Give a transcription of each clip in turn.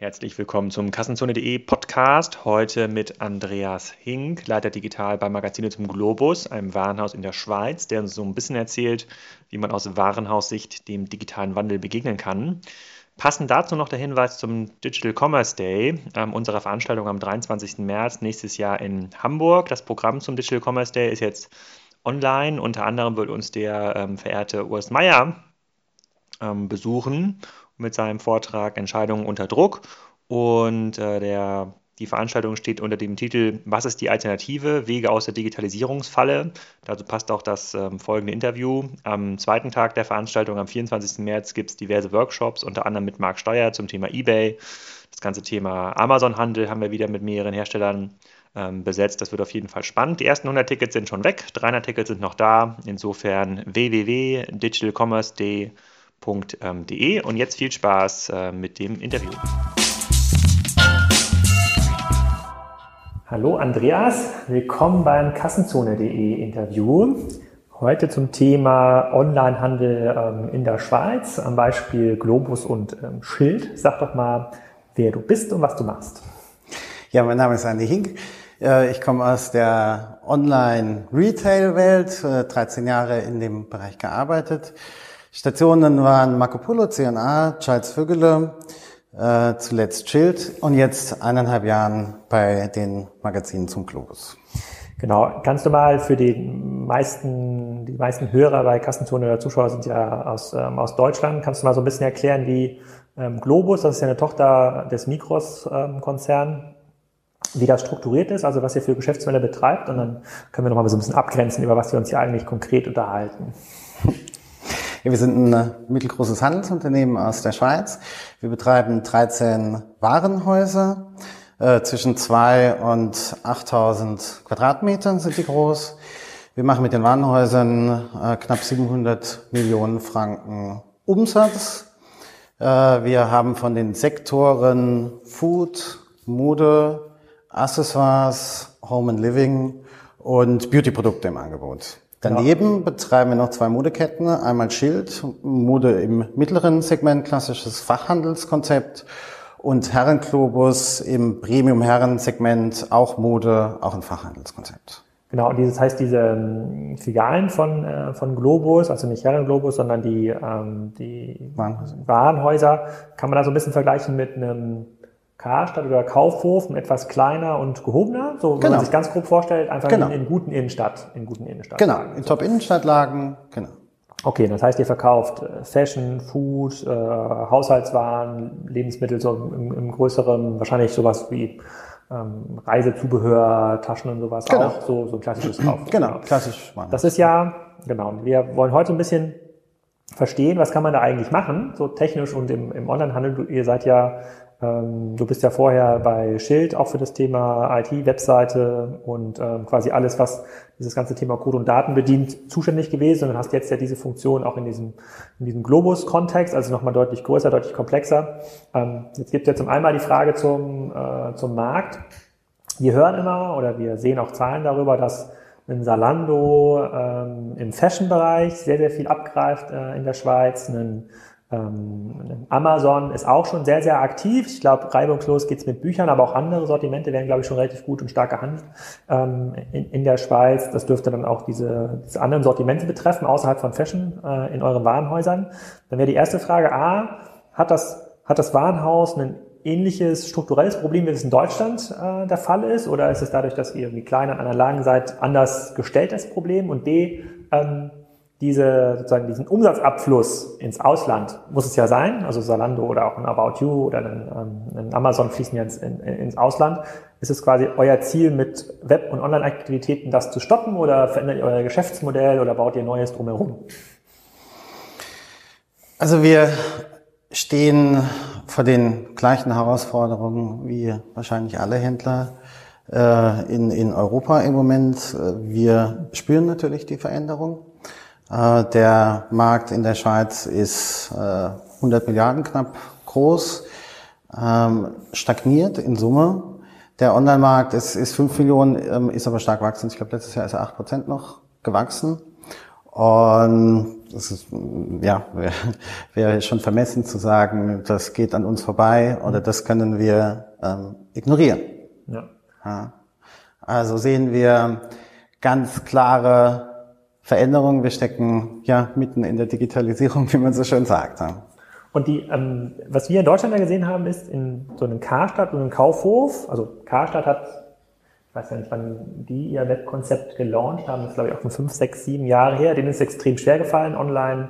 Herzlich willkommen zum Kassenzone.de Podcast. Heute mit Andreas Hink, Leiter Digital bei Magazine zum Globus, einem Warenhaus in der Schweiz, der uns so ein bisschen erzählt, wie man aus Warenhaussicht dem digitalen Wandel begegnen kann. Passend dazu noch der Hinweis zum Digital Commerce Day, äh, unserer Veranstaltung am 23. März nächstes Jahr in Hamburg. Das Programm zum Digital Commerce Day ist jetzt online. Unter anderem wird uns der ähm, verehrte Urs Meier ähm, besuchen mit seinem Vortrag Entscheidungen unter Druck. Und äh, der, die Veranstaltung steht unter dem Titel Was ist die Alternative? Wege aus der Digitalisierungsfalle. Dazu passt auch das ähm, folgende Interview. Am zweiten Tag der Veranstaltung, am 24. März, gibt es diverse Workshops, unter anderem mit Marc Steuer zum Thema eBay. Das ganze Thema Amazon-Handel haben wir wieder mit mehreren Herstellern ähm, besetzt. Das wird auf jeden Fall spannend. Die ersten 100 Tickets sind schon weg, 300 Tickets sind noch da. Insofern www.digitalcommerce.de und jetzt viel Spaß äh, mit dem Interview. Hallo Andreas, willkommen beim Kassenzone.de Interview. Heute zum Thema Onlinehandel ähm, in der Schweiz am Beispiel Globus und ähm, Schild. Sag doch mal, wer du bist und was du machst. Ja, mein Name ist Andy Hink. Äh, ich komme aus der Online-Retail-Welt, 13 äh, Jahre in dem Bereich gearbeitet. Stationen waren Marco Polo, CNA, Charles Vögele, äh, zuletzt Schild und jetzt eineinhalb Jahren bei den Magazinen zum Globus. Genau. Kannst du mal für die meisten, die meisten Hörer bei Kassenzone oder Zuschauer sind ja aus, ähm, aus Deutschland, kannst du mal so ein bisschen erklären, wie ähm, Globus, das ist ja eine Tochter des Mikros-Konzern, wie das strukturiert ist, also was ihr für Geschäftsmodelle betreibt und dann können wir noch mal so ein bisschen abgrenzen, über was wir uns hier eigentlich konkret unterhalten. Wir sind ein äh, mittelgroßes Handelsunternehmen aus der Schweiz. Wir betreiben 13 Warenhäuser. Äh, zwischen zwei und 8000 Quadratmetern sind die groß. Wir machen mit den Warenhäusern äh, knapp 700 Millionen Franken Umsatz. Wir haben von den Sektoren Food, Mode, Accessoires, Home and Living und Beauty-Produkte im Angebot. Daneben betreiben wir noch zwei Modeketten. Einmal Schild, Mode im mittleren Segment, klassisches Fachhandelskonzept. Und Herrenglobus im Premium-Herren-Segment, auch Mode, auch ein Fachhandelskonzept. Genau, und dieses heißt, diese ähm, Filialen von, äh, von Globus, also nicht Herrenglobus, sondern die, ähm, die Warenhäuser. Warenhäuser, kann man da so ein bisschen vergleichen mit einem Karstadt oder Kaufhof, etwas kleiner und gehobener, so genau. man sich ganz grob vorstellt, einfach genau. in, in, guten Innenstadt, in guten Innenstadt. Genau, in Top-Innenstadtlagen, genau. Okay, das heißt, ihr verkauft äh, Fashion, Food, äh, Haushaltswaren, Lebensmittel so im, im größeren, wahrscheinlich sowas wie ähm, Reisezubehör, Taschen und sowas genau. auch, so, so ein klassisches Kauf. Genau, genau. klassisch. Waren das ist ja, genau, wir wollen heute ein bisschen verstehen, was kann man da eigentlich machen, so technisch und im, im Onlinehandel. Ihr seid ja du bist ja vorher bei Schild auch für das Thema IT, Webseite und ähm, quasi alles, was dieses ganze Thema Code und Daten bedient, zuständig gewesen und hast jetzt ja diese Funktion auch in diesem, in diesem Globus-Kontext, also nochmal deutlich größer, deutlich komplexer. Ähm, jetzt gibt es ja zum einmal die Frage zum, äh, zum Markt. Wir hören immer oder wir sehen auch Zahlen darüber, dass ein Salando ähm, im Fashion-Bereich sehr, sehr viel abgreift äh, in der Schweiz, ein ähm, Amazon ist auch schon sehr, sehr aktiv. Ich glaube, reibungslos geht's mit Büchern, aber auch andere Sortimente werden, glaube ich, schon relativ gut und stark gehandelt ähm, in, in, der Schweiz. Das dürfte dann auch diese, diese anderen Sortimente betreffen, außerhalb von Fashion äh, in euren Warenhäusern. Dann wäre die erste Frage, A, hat das, hat das Warenhaus ein ähnliches strukturelles Problem, wie es in Deutschland äh, der Fall ist? Oder ist es dadurch, dass ihr irgendwie klein an einer Lagen seid, anders gestellt, das Problem? Und B, ähm, diese, sozusagen diesen Umsatzabfluss ins Ausland muss es ja sein, also Salando oder auch ein About You oder ein, ähm, ein Amazon fließen ja ins, in, ins Ausland. Ist es quasi euer Ziel mit Web- und Online-Aktivitäten das zu stoppen oder verändert ihr euer Geschäftsmodell oder baut ihr Neues drumherum? Also wir stehen vor den gleichen Herausforderungen wie wahrscheinlich alle Händler äh, in, in Europa im Moment. Wir spüren natürlich die Veränderung. Äh, der Markt in der Schweiz ist 100 äh, Milliarden knapp groß, ähm, stagniert in Summe. Der Online-Markt ist, ist 5 Millionen, ähm, ist aber stark wachsend. Ich glaube, letztes Jahr ist er 8 Prozent noch gewachsen. Und das ist, ja, wäre wär schon vermessen zu sagen, das geht an uns vorbei oder das können wir ähm, ignorieren. Ja. ja. Also sehen wir ganz klare Veränderungen. Wir stecken ja mitten in der Digitalisierung, wie man so schön sagt. Und die, ähm, was wir in Deutschland ja gesehen haben, ist in so einem Karstadt und einem Kaufhof, also Karstadt hat, ich weiß ja nicht, wann die ihr Webkonzept gelauncht haben, das ist glaube ich auch schon fünf, sechs, sieben Jahre her, denen ist extrem schwer gefallen, online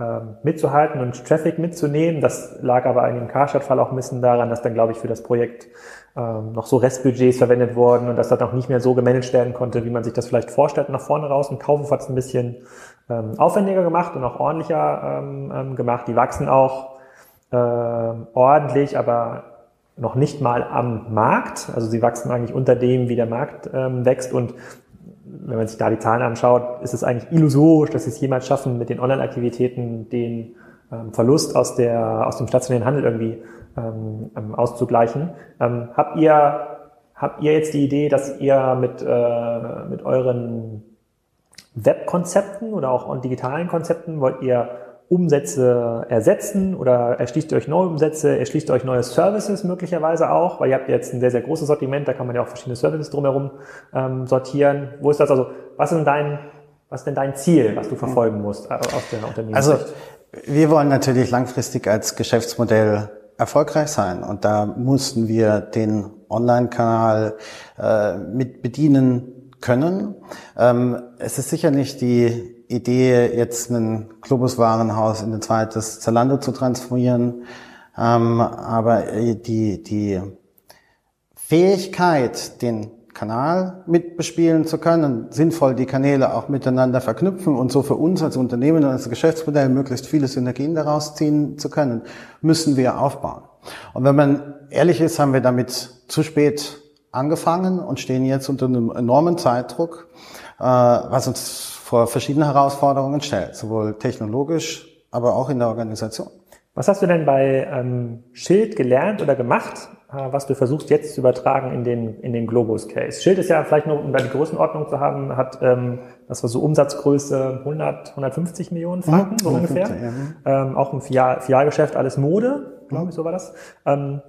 ähm, mitzuhalten und Traffic mitzunehmen. Das lag aber in dem Karstadt-Fall auch ein bisschen daran, dass dann, glaube ich, für das Projekt ähm, noch so Restbudgets verwendet wurden und dass das auch nicht mehr so gemanagt werden konnte, wie man sich das vielleicht vorstellt nach vorne raus. Und Kaufhof hat es ein bisschen ähm, aufwendiger gemacht und auch ordentlicher ähm, ähm, gemacht. Die wachsen auch äh, ordentlich, aber noch nicht mal am Markt. Also sie wachsen eigentlich unter dem, wie der Markt ähm, wächst. Und wenn man sich da die Zahlen anschaut, ist es eigentlich illusorisch, dass sie es jemals schaffen, mit den Online-Aktivitäten den ähm, Verlust aus, der, aus dem stationären Handel irgendwie ähm, ähm auszugleichen. Ähm, habt, ihr, habt ihr jetzt die Idee, dass ihr mit, äh, mit euren Webkonzepten oder auch digitalen Konzepten wollt ihr Umsätze ersetzen oder erschließt ihr euch neue Umsätze, erschließt ihr euch neue Services möglicherweise auch, weil ihr habt jetzt ein sehr, sehr großes Sortiment, da kann man ja auch verschiedene Services drumherum ähm, sortieren. Wo ist das also, was ist denn dein, was ist denn dein Ziel, was du verfolgen musst äh, aus der Unternehmenssicht? Also, wir wollen natürlich langfristig als Geschäftsmodell erfolgreich sein und da mussten wir den Online-Kanal äh, mit bedienen können. Ähm, es ist sicher nicht die Idee, jetzt ein Globus-Warenhaus in ein zweites Zalando zu transformieren. Ähm, aber die, die Fähigkeit, den Kanal mitbespielen zu können, sinnvoll die Kanäle auch miteinander verknüpfen und so für uns als Unternehmen und als Geschäftsmodell möglichst viele Synergien daraus ziehen zu können, müssen wir aufbauen. Und wenn man ehrlich ist, haben wir damit zu spät angefangen und stehen jetzt unter einem enormen Zeitdruck, äh, was uns vor verschiedene Herausforderungen stellt, sowohl technologisch, aber auch in der Organisation. Was hast du denn bei ähm, Schild gelernt oder gemacht, was du versuchst jetzt zu übertragen in den, in den Globus-Case? Schild ist ja vielleicht nur, um da die Größenordnung zu haben, hat, ähm, das war so Umsatzgröße 100, 150 Millionen Franken, so ungefähr. Ja. Ähm, auch ein Filialgeschäft, alles Mode, glaube ich, so war das. Ähm,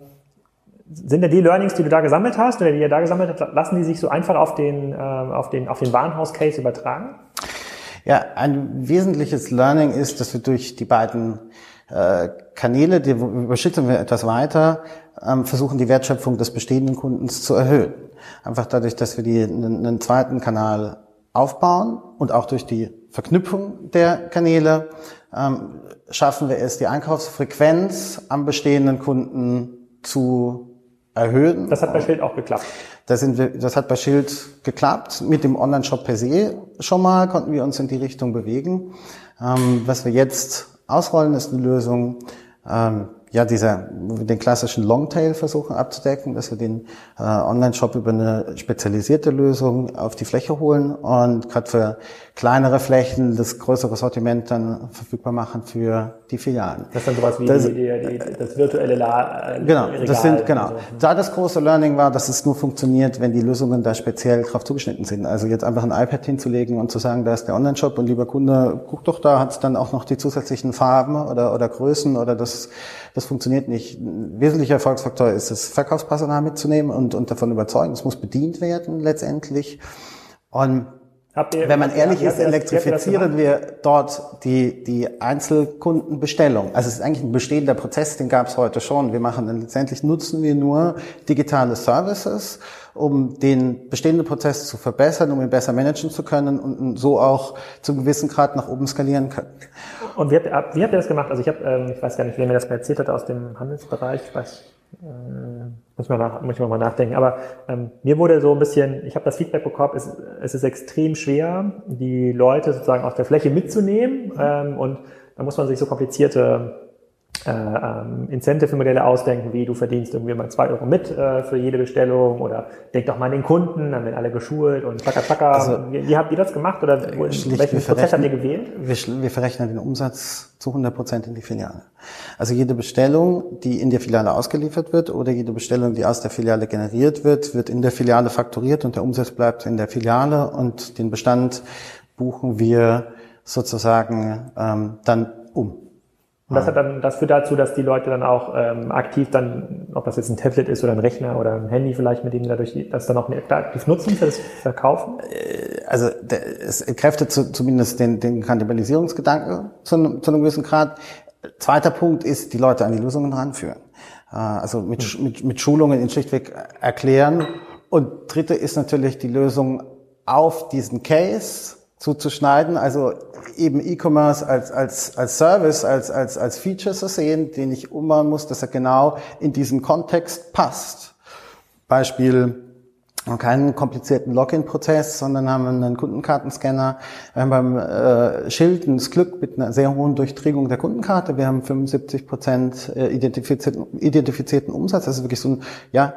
sind denn die Learnings, die du da gesammelt hast oder die ihr da gesammelt habt, lassen die sich so einfach auf den, äh, auf den, auf den Warenhaus-Case übertragen? Ja, ein wesentliches Learning ist, dass wir durch die beiden Kanäle, die überschütten wir etwas weiter, ähm, versuchen die Wertschöpfung des bestehenden Kundens zu erhöhen. Einfach dadurch, dass wir die, einen, einen zweiten Kanal aufbauen und auch durch die Verknüpfung der Kanäle ähm, schaffen wir es, die Einkaufsfrequenz am bestehenden Kunden zu erhöhen. Das hat bei Schild auch geklappt. Das, sind wir, das hat bei Schild geklappt. Mit dem Online-Shop per se schon mal konnten wir uns in die Richtung bewegen. Ähm, was wir jetzt ausrollen, ist eine Lösung, ähm, ja, dieser, den klassischen Longtail versuchen abzudecken, dass wir den äh, Online-Shop über eine spezialisierte Lösung auf die Fläche holen und gerade für kleinere Flächen das größere Sortiment dann verfügbar machen für die Filialen. Das ist dann sowas wie das, die, die, das virtuelle La äh, Genau, Regal das sind, genau. So. Da das große Learning war, dass es nur funktioniert, wenn die Lösungen da speziell drauf zugeschnitten sind. Also jetzt einfach ein iPad hinzulegen und zu sagen, da ist der Online-Shop und lieber Kunde, guck doch, da hat es dann auch noch die zusätzlichen Farben oder, oder Größen oder das das funktioniert nicht. Ein wesentlicher Erfolgsfaktor ist es, Verkaufspersonal mitzunehmen und, und davon überzeugen. Es muss bedient werden letztendlich. Und Wenn man ehrlich ist, elektrifizieren wir dort die, die Einzelkundenbestellung. Also es ist eigentlich ein bestehender Prozess, den gab es heute schon. Wir machen dann letztendlich nutzen wir nur digitale Services, um den bestehenden Prozess zu verbessern, um ihn besser managen zu können und so auch zu einem gewissen Grad nach oben skalieren können. Und wie habt, wie habt ihr das gemacht? Also ich habe, ähm, ich weiß gar nicht, wer mir das mal erzählt hat aus dem Handelsbereich. Ich weiß, muss man nach, muss ich mal nachdenken. Aber ähm, mir wurde so ein bisschen, ich habe das Feedback bekommen, es, es ist extrem schwer, die Leute sozusagen auf der Fläche mitzunehmen. Ähm, und da muss man sich so komplizierte äh, ähm, Incentive-Modelle ausdenken, wie du verdienst irgendwie mal zwei Euro mit äh, für jede Bestellung oder denk doch mal an den Kunden, dann werden alle geschult und zacker, zacker. Also, wie, wie, habt ihr das gemacht oder wo, welchen Prozess habt ihr gewählt? Wir, wir verrechnen den Umsatz zu 100 Prozent in die Filiale. Also jede Bestellung, die in der Filiale ausgeliefert wird oder jede Bestellung, die aus der Filiale generiert wird, wird in der Filiale fakturiert und der Umsatz bleibt in der Filiale und den Bestand buchen wir sozusagen ähm, dann um. Und das hat dann, das führt dazu, dass die Leute dann auch ähm, aktiv dann, ob das jetzt ein Tablet ist oder ein Rechner oder ein Handy vielleicht, mit dem dadurch das dann auch aktiv nutzen für das Verkaufen? Äh, also es entkräftet zumindest den, den Kannibalisierungsgedanken zu, einem, zu einem gewissen Grad. Zweiter Punkt ist, die Leute an die Lösungen ranführen. Äh, also mit, hm. mit, mit Schulungen in schlichtweg erklären. Und dritte ist natürlich die Lösung auf diesen Case zuzuschneiden, also eben E-Commerce als, als, als Service, als, als, als Feature zu sehen, den ich umbauen muss, dass er genau in diesen Kontext passt. Beispiel, keinen komplizierten Login-Prozess, sondern haben einen Kundenkartenscanner. Wir haben beim äh, Schild das Glück mit einer sehr hohen Durchdringung der Kundenkarte. Wir haben 75 Prozent äh, identifizierten, identifizierten Umsatz. Das ist wirklich so ein ja,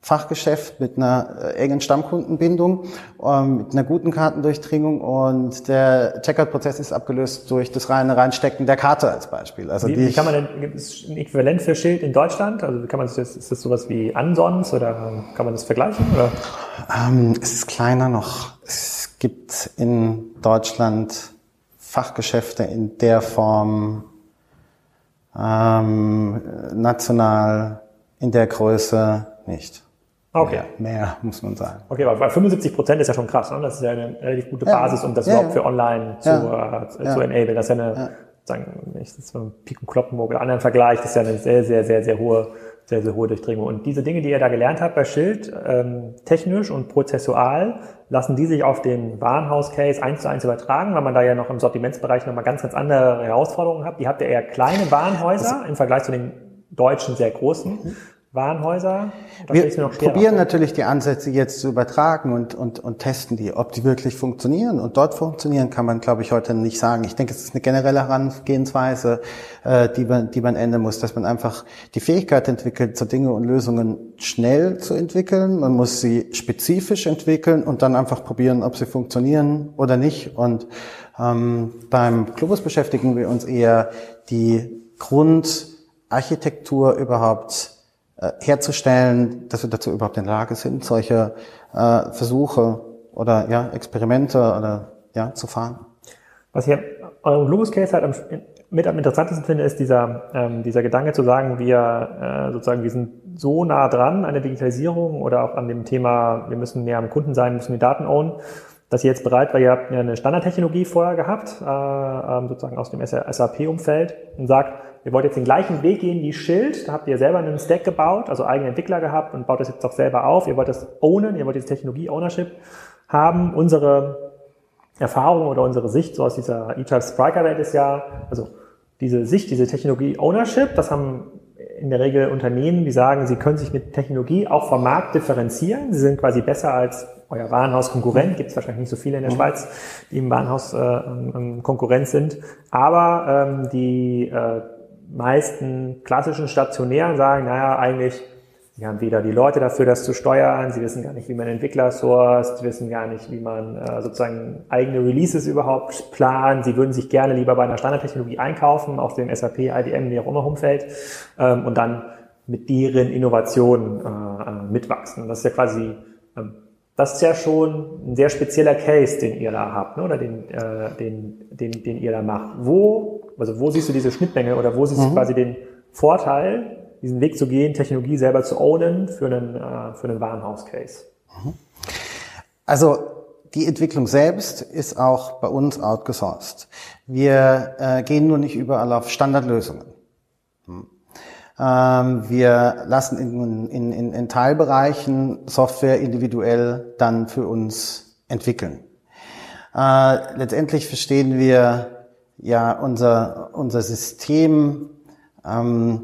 Fachgeschäft mit einer äh, engen Stammkundenbindung, ähm, mit einer guten Kartendurchdringung und der Checkout-Prozess ist abgelöst durch das reine Reinstecken der Karte als Beispiel. Also wie, wie kann man denn, gibt es ein Äquivalent für Schild in Deutschland? Also kann man das, ist das sowas wie Ansons oder kann man das vergleichen? Oder? Ähm, es ist kleiner noch. Es gibt in Deutschland Fachgeschäfte in der Form ähm, national in der Größe nicht. Okay. Mehr, mehr, muss man sagen. Okay, weil 75 Prozent ist ja schon krass. Ne? Das ist ja eine relativ gute Basis, um das ja, überhaupt für online zu, äh, zu enablen. Das ist ja eine, sagen, ich das mit Pik und Kloppenburg oder anderen Vergleich, das ist ja eine sehr, sehr, sehr, sehr hohe, sehr, sehr hohe Durchdringung. Und diese Dinge, die ihr da gelernt habt bei Schild, ähm, technisch und prozessual, lassen die sich auf den Warenhaus-Case eins zu eins übertragen, weil man da ja noch im Sortimentsbereich nochmal ganz, ganz andere Herausforderungen hat. Die habt ihr eher kleine Warenhäuser im Vergleich zu den deutschen sehr großen. Mhm. Warenhäuser? Wir probieren natürlich die Ansätze jetzt zu übertragen und, und, und testen die, ob die wirklich funktionieren. Und dort funktionieren kann man, glaube ich, heute nicht sagen. Ich denke, es ist eine generelle Herangehensweise, äh, die, man, die man ändern muss, dass man einfach die Fähigkeit entwickelt, so Dinge und Lösungen schnell zu entwickeln. Man muss sie spezifisch entwickeln und dann einfach probieren, ob sie funktionieren oder nicht. Und ähm, beim Globus beschäftigen wir uns eher die Grundarchitektur überhaupt äh, herzustellen, dass wir dazu überhaupt in der Lage sind, solche äh, Versuche oder ja, Experimente oder ja, zu fahren. Was ich eurem Globus Case halt am, mit am interessantesten finde, ist dieser, ähm, dieser Gedanke zu sagen, wir äh, sozusagen, wir sind so nah dran an der Digitalisierung oder auch an dem Thema, wir müssen mehr am Kunden sein, müssen die Daten ownen, dass ihr jetzt bereit war, ihr habt eine Standardtechnologie vorher gehabt, äh, ähm, sozusagen aus dem SAP-Umfeld und sagt, ihr wollt jetzt den gleichen Weg gehen wie Schild, da habt ihr selber einen Stack gebaut, also eigene Entwickler gehabt und baut das jetzt auch selber auf. Ihr wollt das ownen, ihr wollt diese Technologie-Ownership haben. Unsere Erfahrung oder unsere Sicht so aus dieser E-Type Spriker-Welt ist ja, also diese Sicht, diese Technologie-Ownership, das haben in der Regel Unternehmen, die sagen, sie können sich mit Technologie auch vom Markt differenzieren. Sie sind quasi besser als euer Warenhaus-Konkurrent. Gibt es wahrscheinlich nicht so viele in der mhm. Schweiz, die im Warenhaus äh, Konkurrent sind. Aber ähm, die äh, meisten klassischen Stationären sagen, naja, eigentlich, sie haben weder die Leute dafür, das zu steuern, sie wissen gar nicht, wie man Entwickler sourced, sie wissen gar nicht, wie man äh, sozusagen eigene Releases überhaupt plant, sie würden sich gerne lieber bei einer Standardtechnologie einkaufen, auf dem SAP, IDM, wie auch immer Umfeld, ähm, und dann mit deren Innovationen äh, äh, mitwachsen. Das ist ja quasi ähm, das ist ja schon ein sehr spezieller Case, den ihr da habt, ne? oder den, äh, den, den, den ihr da macht. Wo also wo siehst du diese Schnittmenge oder wo siehst du mhm. quasi den Vorteil, diesen Weg zu gehen, Technologie selber zu ownen für einen, äh, für einen Warenhaus-Case? Mhm. Also die Entwicklung selbst ist auch bei uns outgesourced. Wir äh, gehen nur nicht überall auf Standardlösungen. Hm. Ähm, wir lassen in, in, in, in Teilbereichen Software individuell dann für uns entwickeln. Äh, letztendlich verstehen wir ja unser, unser System ähm,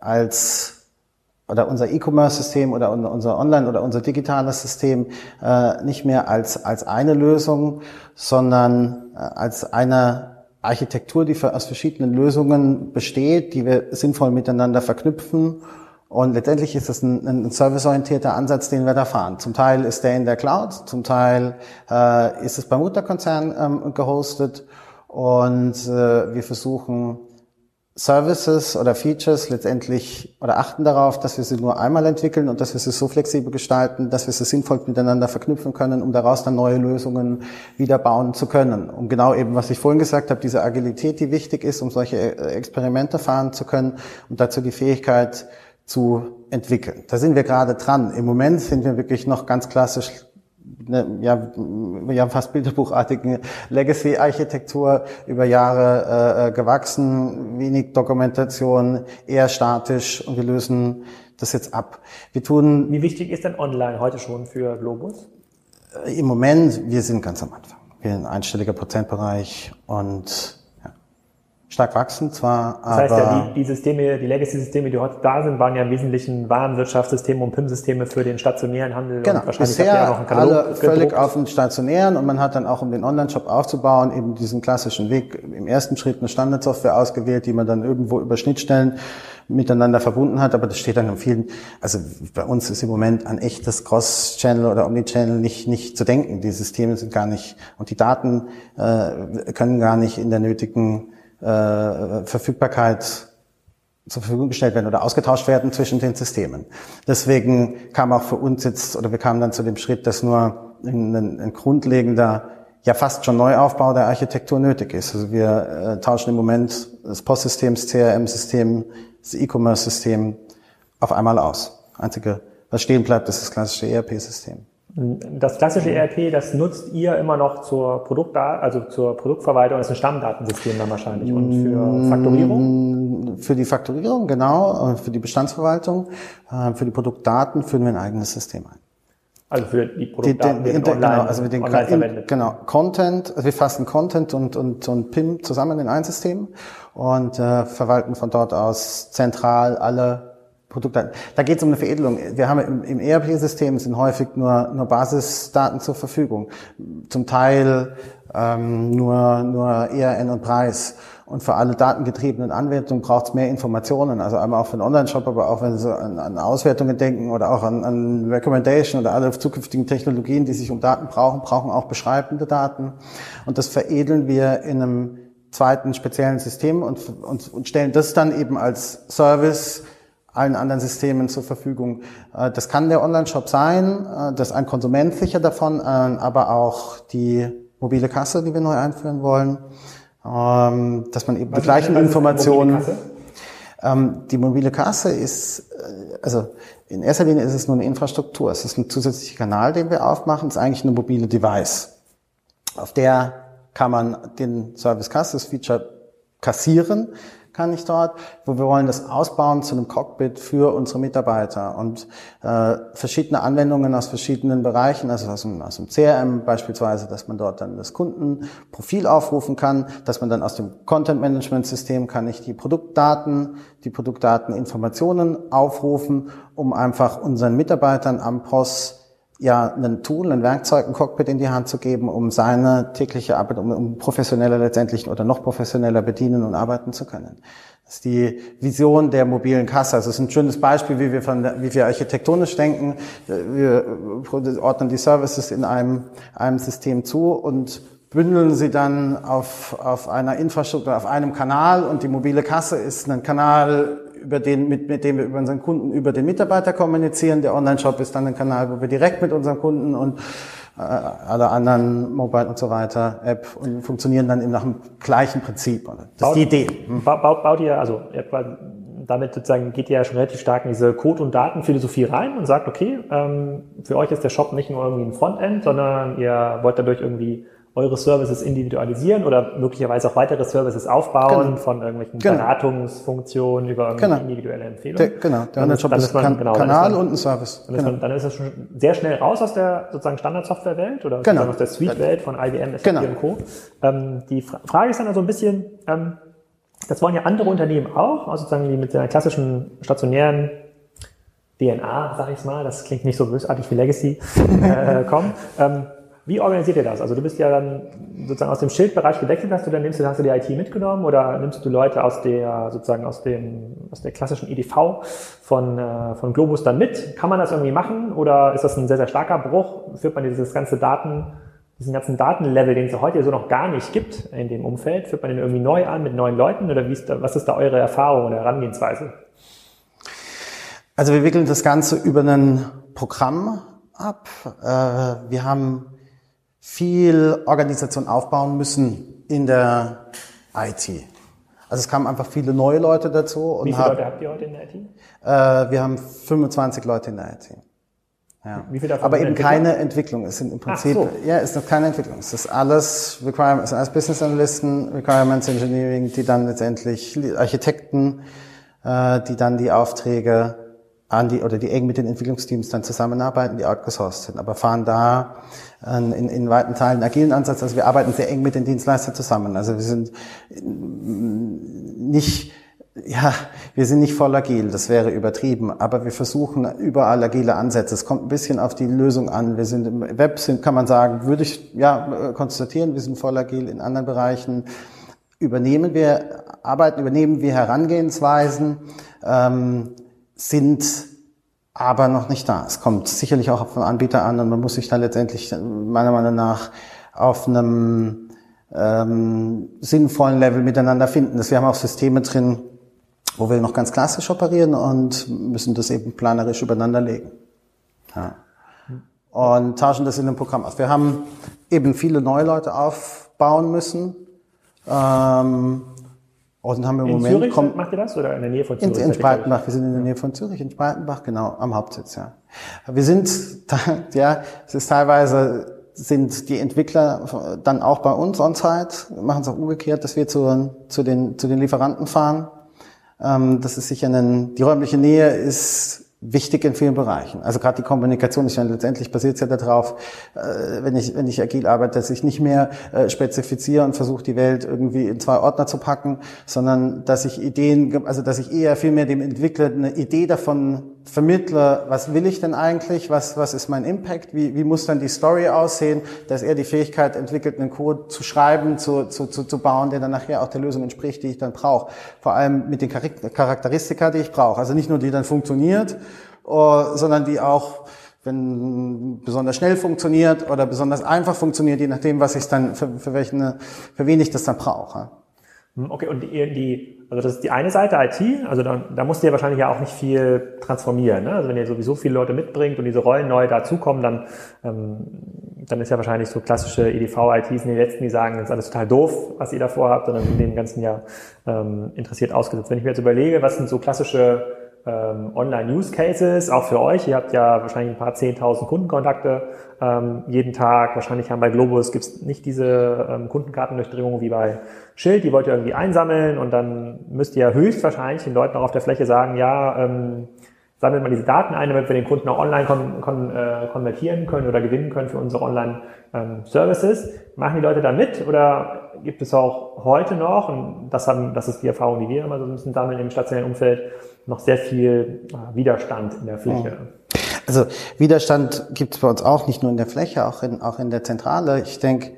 als oder unser E-Commerce-System oder unser Online- oder unser digitales System äh, nicht mehr als, als eine Lösung, sondern äh, als eine Architektur, die aus verschiedenen Lösungen besteht, die wir sinnvoll miteinander verknüpfen. Und letztendlich ist es ein, ein serviceorientierter Ansatz, den wir da fahren. Zum Teil ist der in der Cloud, zum Teil äh, ist es beim Mutterkonzern ähm, gehostet und äh, wir versuchen Services oder Features letztendlich oder achten darauf, dass wir sie nur einmal entwickeln und dass wir sie so flexibel gestalten, dass wir sie sinnvoll miteinander verknüpfen können, um daraus dann neue Lösungen wieder bauen zu können. Um genau eben, was ich vorhin gesagt habe, diese Agilität, die wichtig ist, um solche äh, Experimente fahren zu können und dazu die Fähigkeit zu entwickeln. Da sind wir gerade dran. Im Moment sind wir wirklich noch ganz klassisch ja, ja fast bilderbuchartigen Legacy-Architektur über Jahre äh, äh, gewachsen, wenig Dokumentation, eher statisch und wir lösen das jetzt ab. Wir tun. Wie wichtig ist denn online heute schon für Globus? Im Moment, wir sind ganz am Anfang. Wir sind ein einstelliger Prozentbereich und stark wachsen zwar, das heißt ja, die, die Systeme, die Legacy-Systeme, die heute da sind, waren ja im Wesentlichen Warenwirtschaftssysteme und PIM-Systeme für den stationären Handel. Genau, bisher alle völlig auf den stationären und man hat dann auch, um den Online-Shop aufzubauen, eben diesen klassischen Weg im ersten Schritt eine Standardsoftware ausgewählt, die man dann irgendwo über Schnittstellen miteinander verbunden hat, aber das steht dann in vielen, also bei uns ist im Moment ein echtes Cross-Channel oder Omni-Channel nicht, nicht zu denken. Die Systeme sind gar nicht, und die Daten äh, können gar nicht in der nötigen äh, Verfügbarkeit zur Verfügung gestellt werden oder ausgetauscht werden zwischen den Systemen. Deswegen kam auch für uns jetzt, oder wir kamen dann zu dem Schritt, dass nur ein, ein grundlegender, ja fast schon Neuaufbau der Architektur nötig ist. Also wir äh, tauschen im Moment das Postsystem, das CRM-System, das E-Commerce-System auf einmal aus. Einzige, was stehen bleibt, ist das klassische ERP-System. Das klassische ERP, das nutzt ihr immer noch zur Produkt, also zur Produktverwaltung, das ist ein Stammdatensystem dann wahrscheinlich. Und für Faktorierung? Für die Faktorierung, genau, für die Bestandsverwaltung, äh, für die Produktdaten führen wir ein eigenes System ein. Also für die Produktdaten die, die, die, online, genau, also wir den online verwendet. Genau, Content, also wir fassen Content und, und, und PIM zusammen in ein System und äh, verwalten von dort aus zentral alle Produktdaten. Da geht es um eine Veredelung. Wir haben im, im ERP-System sind häufig nur, nur Basisdaten zur Verfügung. Zum Teil ähm, nur, nur ERN und Preis. Und für alle datengetriebenen Anwendungen braucht es mehr Informationen. Also einmal auch für den Online-Shop, aber auch wenn Sie an, an Auswertungen denken oder auch an, an Recommendation oder alle zukünftigen Technologien, die sich um Daten brauchen, brauchen auch beschreibende Daten. Und das veredeln wir in einem zweiten speziellen System und, und, und stellen das dann eben als Service allen anderen Systemen zur Verfügung. Äh, das kann der Online-Shop sein, äh, das ist ein Konsument sicher davon, äh, aber auch die mobile Kasse, die wir neu einführen wollen, ähm, dass man eben was die gleichen Informationen. Ähm, die mobile Kasse ist, also in erster Linie ist es nur eine Infrastruktur. Es ist ein zusätzlicher Kanal, den wir aufmachen. Es ist eigentlich eine mobile Device. Auf der kann man den Service Kasse, das Feature kassieren kann ich dort, wo wir wollen das ausbauen zu einem Cockpit für unsere Mitarbeiter. Und äh, verschiedene Anwendungen aus verschiedenen Bereichen, also aus dem, aus dem CRM beispielsweise, dass man dort dann das Kundenprofil aufrufen kann, dass man dann aus dem Content Management System kann ich die Produktdaten, die Produktdateninformationen aufrufen, um einfach unseren Mitarbeitern am POS ja ein Tool, ein Werkzeug, ein Cockpit in die Hand zu geben, um seine tägliche Arbeit, um, um professioneller letztendlich oder noch professioneller bedienen und arbeiten zu können. Das ist die Vision der mobilen Kasse. Also es ist ein schönes Beispiel, wie wir, von wie wir architektonisch denken. Wir ordnen die Services in einem, einem System zu und bündeln sie dann auf, auf einer Infrastruktur, auf einem Kanal und die mobile Kasse ist ein Kanal über den, mit, mit dem wir über unseren Kunden, über den Mitarbeiter kommunizieren. Der Online-Shop ist dann ein Kanal, wo wir direkt mit unseren Kunden und äh, alle anderen Mobile und so weiter App und funktionieren dann eben nach dem gleichen Prinzip. Das baut, ist die Idee. Hm. Baut, baut ihr, also damit sozusagen geht ihr ja schon relativ stark in diese Code- und Datenphilosophie rein und sagt, okay, ähm, für euch ist der Shop nicht nur irgendwie ein Frontend, sondern ihr wollt dadurch irgendwie eure Services individualisieren oder möglicherweise auch weitere Services aufbauen genau. von irgendwelchen genau. Beratungsfunktionen über genau. individuelle Empfehlungen. Der, genau, der Online-Shop ist, ist man, kan genau, Kanal man, und ein Service. Dann ist, man, genau. dann ist das schon sehr schnell raus aus der sozusagen Standardsoftware-Welt oder genau. aus der Suite-Welt von IBM, SAP genau. und Co. Ähm, die Frage ist dann also ein bisschen, ähm, das wollen ja andere Unternehmen auch, also sozusagen die mit der klassischen stationären DNA, sag ich mal, das klingt nicht so bösartig wie Legacy, äh, kommen. Ähm, wie organisiert ihr das? Also du bist ja dann sozusagen aus dem Schildbereich gewechselt, hast du dann nimmst du, hast du die IT mitgenommen oder nimmst du Leute aus der sozusagen aus dem aus der klassischen EDV von äh, von Globus dann mit? Kann man das irgendwie machen oder ist das ein sehr sehr starker Bruch? Führt man dieses ganze Daten diesen ganzen Datenlevel, den es heute so noch gar nicht gibt in dem Umfeld, führt man den irgendwie neu an mit neuen Leuten oder wie ist da, was ist da eure Erfahrung oder Herangehensweise? Also wir wickeln das Ganze über ein Programm ab. Äh, wir haben viel Organisation aufbauen müssen in der IT. Also es kamen einfach viele neue Leute dazu. Wie viele haben, Leute habt ihr heute in der IT? Äh, wir haben 25 Leute in der IT. Ja. Wie viel davon Aber eben keine Entwicklung. Es sind im Prinzip, so. ja, es ist keine Entwicklung. Es ist alles Requirements, alles Business Analysten, Requirements Engineering, die dann letztendlich Architekten, äh, die dann die Aufträge an die, oder die eng mit den Entwicklungsteams dann zusammenarbeiten, die outgesourced sind, aber fahren da in, in weiten Teilen agilen Ansatz. Also wir arbeiten sehr eng mit den Dienstleistern zusammen. Also wir sind nicht ja, wir sind nicht voll agil, das wäre übertrieben, aber wir versuchen überall agile Ansätze. Es kommt ein bisschen auf die Lösung an. Wir sind im Web, sind, kann man sagen, würde ich ja konstatieren, wir sind voll agil in anderen Bereichen. Übernehmen wir Arbeiten, übernehmen wir Herangehensweisen, ähm, sind aber noch nicht da. Es kommt sicherlich auch vom Anbieter an und man muss sich dann letztendlich meiner Meinung nach auf einem ähm, sinnvollen Level miteinander finden. Wir haben auch Systeme drin, wo wir noch ganz klassisch operieren und müssen das eben planerisch übereinander legen. Ja. Und tauschen das in einem Programm aus. Wir haben eben viele neue Leute aufbauen müssen. Ähm, und haben im in Moment Zürich kommt, macht ihr das oder in der Nähe von Zürich? In, in Spreitenbach. Wir sind in der Nähe von Zürich, in Spreitenbach, genau, am Hauptsitz, ja. Wir sind, ja, es ist teilweise sind die Entwickler dann auch bei uns on-site, machen es auch umgekehrt, dass wir zu, zu, den, zu den Lieferanten fahren ähm, das ist sicher ein, die räumliche Nähe ist wichtig in vielen Bereichen. Also gerade die Kommunikation ist ja letztendlich basiert ja darauf, äh, wenn ich wenn ich agil arbeite, dass ich nicht mehr äh, spezifiziere und versuche die Welt irgendwie in zwei Ordner zu packen, sondern dass ich Ideen, also dass ich eher viel mehr dem Entwickler eine Idee davon vermittle, was will ich denn eigentlich, was was ist mein Impact, wie wie muss dann die Story aussehen, dass er die Fähigkeit entwickelt, einen Code zu schreiben, zu zu zu, zu bauen, der dann nachher auch der Lösung entspricht, die ich dann brauche. Vor allem mit den Charakteristika, die ich brauche. Also nicht nur die dann funktioniert uh, sondern die auch, wenn besonders schnell funktioniert oder besonders einfach funktioniert, je nachdem, was ich dann, für, für, welchen, für wen ich das dann brauche. Hm, okay, und die, die, also das ist die eine Seite IT, also da, da musst ihr wahrscheinlich ja auch nicht viel transformieren. Ne? Also wenn ihr sowieso viele Leute mitbringt und diese Rollen neu dazukommen, dann, ähm, dann ist ja wahrscheinlich so klassische EDV-ITs in den letzten, die sagen, das ist alles total doof, was ihr davor habt, sondern sind dem ganzen Jahr ähm, interessiert ausgesetzt. Wenn ich mir jetzt überlege, was sind so klassische ähm, Online-Use-Cases, auch für euch. Ihr habt ja wahrscheinlich ein paar 10.000 Kundenkontakte ähm, jeden Tag. Wahrscheinlich haben bei Globus gibt's nicht diese ähm, Kundenkartendurchdringung wie bei Schild. Die wollt ihr irgendwie einsammeln und dann müsst ihr höchstwahrscheinlich den Leuten auch auf der Fläche sagen, ja, ähm, sammelt mal diese Daten ein, damit wir den Kunden auch online kon kon äh, konvertieren können oder gewinnen können für unsere Online-Services. Ähm, Machen die Leute da mit oder gibt es auch heute noch, und das, haben, das ist die Erfahrung, die wir immer so ein bisschen sammeln im stationären Umfeld, noch sehr viel äh, Widerstand in der Fläche? Also Widerstand gibt es bei uns auch, nicht nur in der Fläche, auch in, auch in der Zentrale. Ich denke,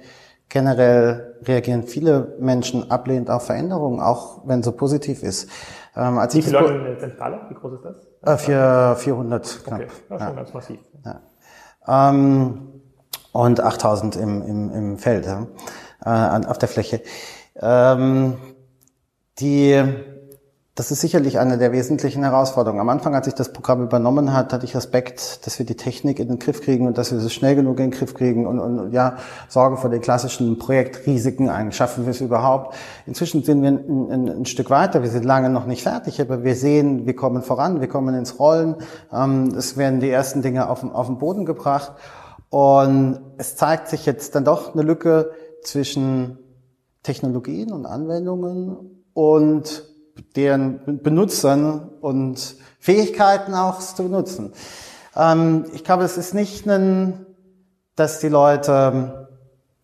generell reagieren viele Menschen ablehnend auf Veränderungen, auch wenn so positiv ist. Ähm, als Wie viele Leute in der Zentrale? Wie groß ist das? Äh, vier, 400 knapp. Okay, das ist schon ganz massiv. Ja. Ähm, und 8000 im, im, im Feld, ja, äh, auf der Fläche. Ähm, die das ist sicherlich eine der wesentlichen Herausforderungen. Am Anfang, als ich das Programm übernommen hat, hatte ich Respekt, dass wir die Technik in den Griff kriegen und dass wir es schnell genug in den Griff kriegen und, und ja, sorgen vor den klassischen Projektrisiken ein. Schaffen wir es überhaupt? Inzwischen sind wir ein, ein, ein, Stück weiter. Wir sind lange noch nicht fertig, aber wir sehen, wir kommen voran, wir kommen ins Rollen. Ähm, es werden die ersten Dinge auf, auf den Boden gebracht. Und es zeigt sich jetzt dann doch eine Lücke zwischen Technologien und Anwendungen und deren Benutzern und Fähigkeiten auch zu benutzen. Ähm, ich glaube, es ist nicht ein, dass die Leute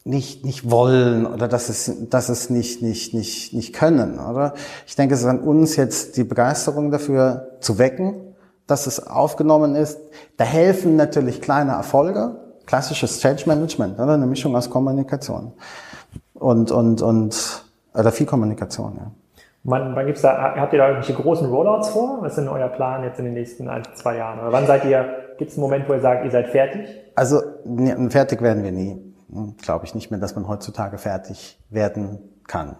nicht, nicht wollen oder dass es, dass es nicht, nicht, nicht, nicht können, oder? Ich denke, es ist an uns jetzt die Begeisterung dafür zu wecken, dass es aufgenommen ist. Da helfen natürlich kleine Erfolge, klassisches Change Management, oder? Eine Mischung aus Kommunikation und, und, und, oder viel Kommunikation, ja. Wann, wann gibt's da, habt ihr da irgendwelche großen Rollouts vor? Was ist denn euer Plan jetzt in den nächsten ein, zwei Jahren? Oder wann seid ihr, gibt es einen Moment, wo ihr sagt, ihr seid fertig? Also fertig werden wir nie. hm, glaube ich nicht mehr, dass man heutzutage fertig werden kann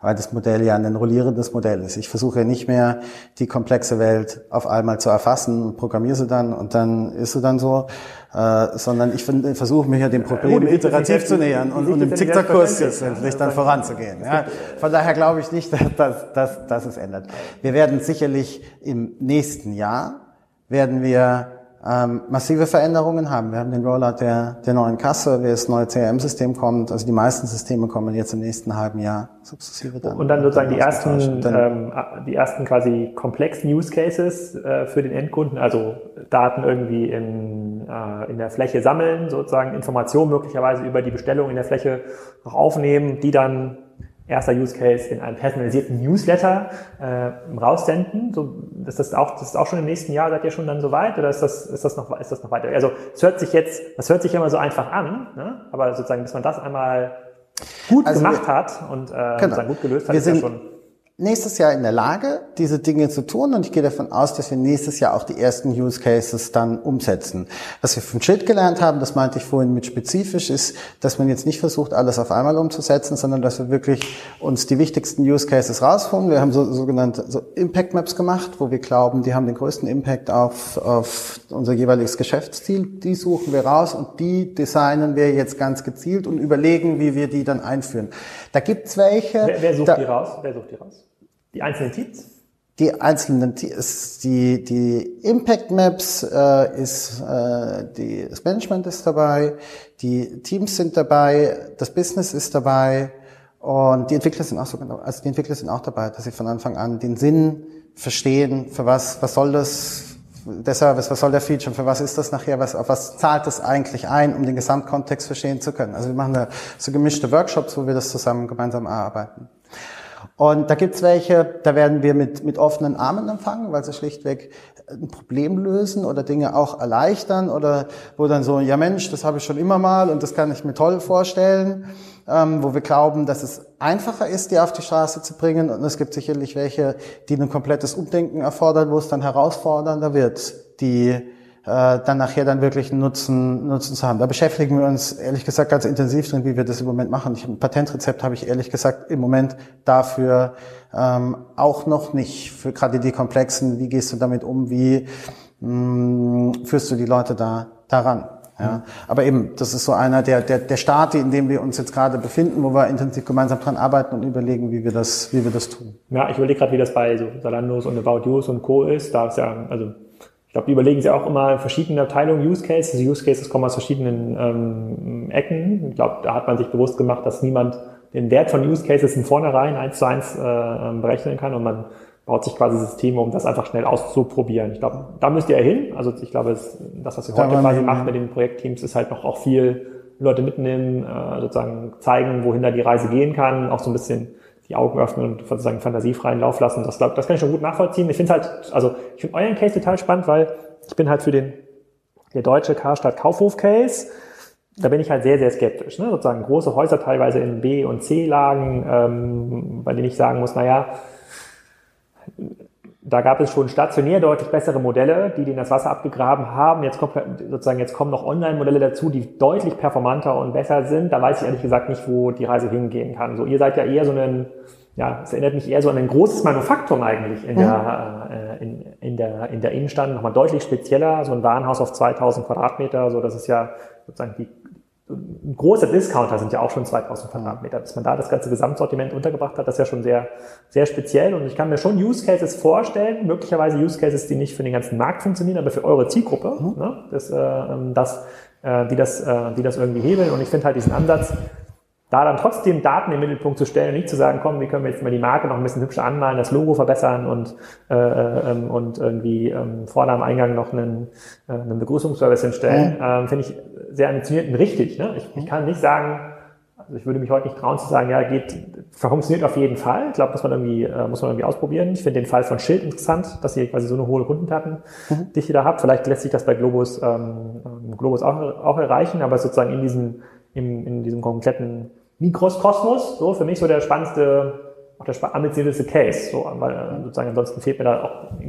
weil das Modell ja ein rollierendes Modell ist. Ich versuche nicht mehr die komplexe Welt auf einmal zu erfassen, programmiere sie dann und dann ist sie dann so, äh, sondern ich versuche mich ja dem Problem ja, iterativ zu nähern und, und im Zickzackkurs letztendlich dann voranzugehen. Ja. Von daher glaube ich nicht, dass, dass, dass, dass es ändert. Wir werden sicherlich im nächsten Jahr werden wir ähm, massive Veränderungen haben. Wir haben den Rollout der, der neuen Kasse, wie das neue CRM-System kommt. Also die meisten Systeme kommen jetzt im nächsten halben Jahr sukzessive dann. Und dann sozusagen die ersten, ähm, die ersten quasi komplexen Use Cases äh, für den Endkunden, also Daten irgendwie in, äh, in der Fläche sammeln, sozusagen Informationen möglicherweise über die Bestellung in der Fläche auch aufnehmen, die dann erster Use Case in einem personalisierten Newsletter äh, raussenden. So, ist das auch, das ist auch schon im nächsten Jahr, seid ihr schon dann so weit oder ist das, ist das noch, ist das noch weiter? Also, es hört sich jetzt, das hört sich immer so einfach an, ne? aber sozusagen, bis man das einmal gut also gemacht wir, hat und äh, genau. gut gelöst hat, wir ist sind, ja schon nächstes Jahr in der Lage, diese Dinge zu tun und ich gehe davon aus, dass wir nächstes Jahr auch die ersten Use Cases dann umsetzen. Was wir von Schild gelernt haben, das meinte ich vorhin mit spezifisch, ist, dass man jetzt nicht versucht, alles auf einmal umzusetzen, sondern dass wir wirklich uns die wichtigsten Use Cases rausholen. Wir haben so sogenannte so Impact Maps gemacht, wo wir glauben, die haben den größten Impact auf, auf unser jeweiliges Geschäftsziel. Die suchen wir raus und die designen wir jetzt ganz gezielt und überlegen, wie wir die dann einführen. Da gibt's welche. Wer, wer sucht da, die raus? Wer sucht die raus? Die einzelnen Teams? Die einzelnen Teams, die, die Impact Maps äh, ist, äh, die, das Management ist dabei, die Teams sind dabei, das Business ist dabei und die Entwickler sind auch so genau, also die Entwickler sind auch dabei, dass sie von Anfang an den Sinn verstehen, für was, was soll das, der Service, was soll der Feature, für was ist das nachher, was, auf was zahlt das eigentlich ein, um den Gesamtkontext verstehen zu können. Also wir machen da so gemischte Workshops, wo wir das zusammen gemeinsam erarbeiten. Und da gibt's welche, da werden wir mit, mit offenen Armen empfangen, weil sie schlichtweg ein Problem lösen oder Dinge auch erleichtern oder wo dann so, ja Mensch, das habe ich schon immer mal und das kann ich mir toll vorstellen, ähm, wo wir glauben, dass es einfacher ist, die auf die Straße zu bringen. Und es gibt sicherlich welche, die ein komplettes Umdenken erfordern, wo es dann herausfordernder wird, die dann nachher dann wirklich Nutzen, Nutzen zu haben. Da beschäftigen wir uns ehrlich gesagt ganz intensiv drin, wie wir das im Moment machen. Ich, ein Patentrezept habe ich ehrlich gesagt im Moment dafür ähm, auch noch nicht. Für gerade die komplexen, wie gehst du damit um, wie mh, mm, führst du die Leute da daran? Ja, aber eben, das ist so einer der, der, der Start, in dem wir uns jetzt gerade befinden, wo wir intensiv gemeinsam dran arbeiten und überlegen, wie wir das, wie wir das tun. Ja, ich überlege gerade, wie das bei so Salandos und About You und Co. ist. Da ist ja, also ich glaube, die überlegen sich auch immer verschiedene Abteilungen Use Cases. Die Use Cases kommen aus verschiedenen ähm, Ecken. Ich glaube, da hat man sich bewusst gemacht, dass niemand den Wert von Use Cases in vornherein eins zu eins äh, ähm, berechnen kann und man baut sich quasi Systeme, um das einfach schnell auszuprobieren. Ich glaube, da müsst ihr ja hin. Also ich glaube, das, was ihr heute quasi macht mit den Projektteams, ist halt noch auch viel Leute mitnehmen, äh, sozusagen zeigen, wohin da die Reise gehen kann, auch so ein bisschen die Augen öffnen und sozusagen fantasiefreien Lauf lassen. Das, das kann ich schon gut nachvollziehen. Ich finde halt, also ich finde euren Case total spannend, weil ich bin halt für den der deutsche Karstadt Kaufhof Case. Da bin ich halt sehr, sehr skeptisch. Ne? Sozusagen große Häuser teilweise in B- und C-Lagen, ähm, bei denen ich sagen muss, naja, da gab es schon stationär deutlich bessere Modelle, die denen das Wasser abgegraben haben. Jetzt kommt sozusagen jetzt kommen noch Online-Modelle dazu, die deutlich performanter und besser sind. Da weiß ich ehrlich gesagt nicht, wo die Reise hingehen kann. So, ihr seid ja eher so ein, ja, es erinnert mich eher so an ein großes Manufaktum eigentlich in mhm. der, äh, in, in der, in der Innenstadt, nochmal deutlich spezieller, so ein Warenhaus auf 2000 Quadratmeter, so das ist ja sozusagen die ein großer Discounter sind ja auch schon 2000 Quadratmeter. Dass man da das ganze Gesamtsortiment untergebracht hat, das ist ja schon sehr, sehr speziell. Und ich kann mir schon Use Cases vorstellen, möglicherweise Use Cases, die nicht für den ganzen Markt funktionieren, aber für eure Zielgruppe, mhm. ne, das, äh, das, äh, die, das, äh, die das irgendwie hebeln. Und ich finde halt diesen Ansatz, da dann trotzdem Daten im Mittelpunkt zu stellen und nicht zu sagen, komm, wie können wir jetzt mal die Marke noch ein bisschen hübscher anmalen, das Logo verbessern und, äh, äh, ähm, und irgendwie ähm, vorne am Eingang noch einen, äh, einen Begrüßungsservice hinstellen, mhm. ähm, finde ich sehr ambitioniert und richtig. Ne? Ich, ich kann nicht sagen, also ich würde mich heute nicht trauen zu sagen, ja, geht, funktioniert auf jeden Fall. Ich glaube, muss man irgendwie, äh, muss man irgendwie ausprobieren. Ich finde den Fall von Schild interessant, dass ihr quasi so eine hohe Kundendatendichte mhm. da habt. Vielleicht lässt sich das bei Globus, ähm, Globus auch, auch erreichen, aber sozusagen in diesem, in, in diesem kompletten Mikroskosmos, so für mich so der spannendste, auch der ambitionierteste Case, so, weil äh, sozusagen ansonsten fehlt mir da auch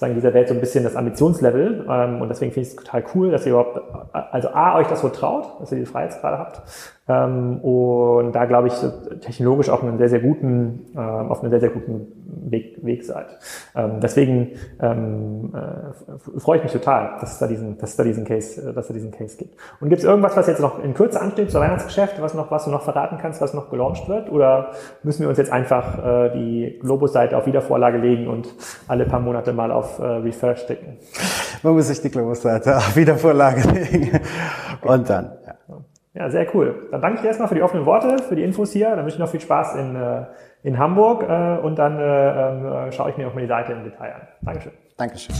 sozusagen dieser Welt so ein bisschen das Ambitionslevel. Ähm, und deswegen finde ich es total cool, dass ihr überhaupt, also A, euch das so traut, dass ihr die Freiheitsgrade habt. Ähm, und da glaube ich technologisch auch einen sehr, sehr guten, äh, auf einem sehr, sehr guten Weg, Weg seid. Ähm, deswegen ähm, äh, freue ich mich total, dass es da diesen, dass es da diesen Case, äh, dass es da diesen Case gibt. Und gibt es irgendwas, was jetzt noch in Kürze ansteht zur Weihnachtsgeschäft, was noch, was du noch verraten kannst, was noch gelauncht wird? Oder müssen wir uns jetzt einfach äh, die Globus-Seite auf Wiedervorlage legen und alle paar Monate mal auf äh, Refresh ticken? Man muss sich die Globus-Seite auf Wiedervorlage legen. Und dann, ja. Ja, sehr cool. Dann danke ich dir erstmal für die offenen Worte, für die Infos hier. Dann wünsche ich noch viel Spaß in, äh, in Hamburg äh, und dann äh, äh, schaue ich mir auch mal die Seite im Detail an. Dankeschön. Dankeschön.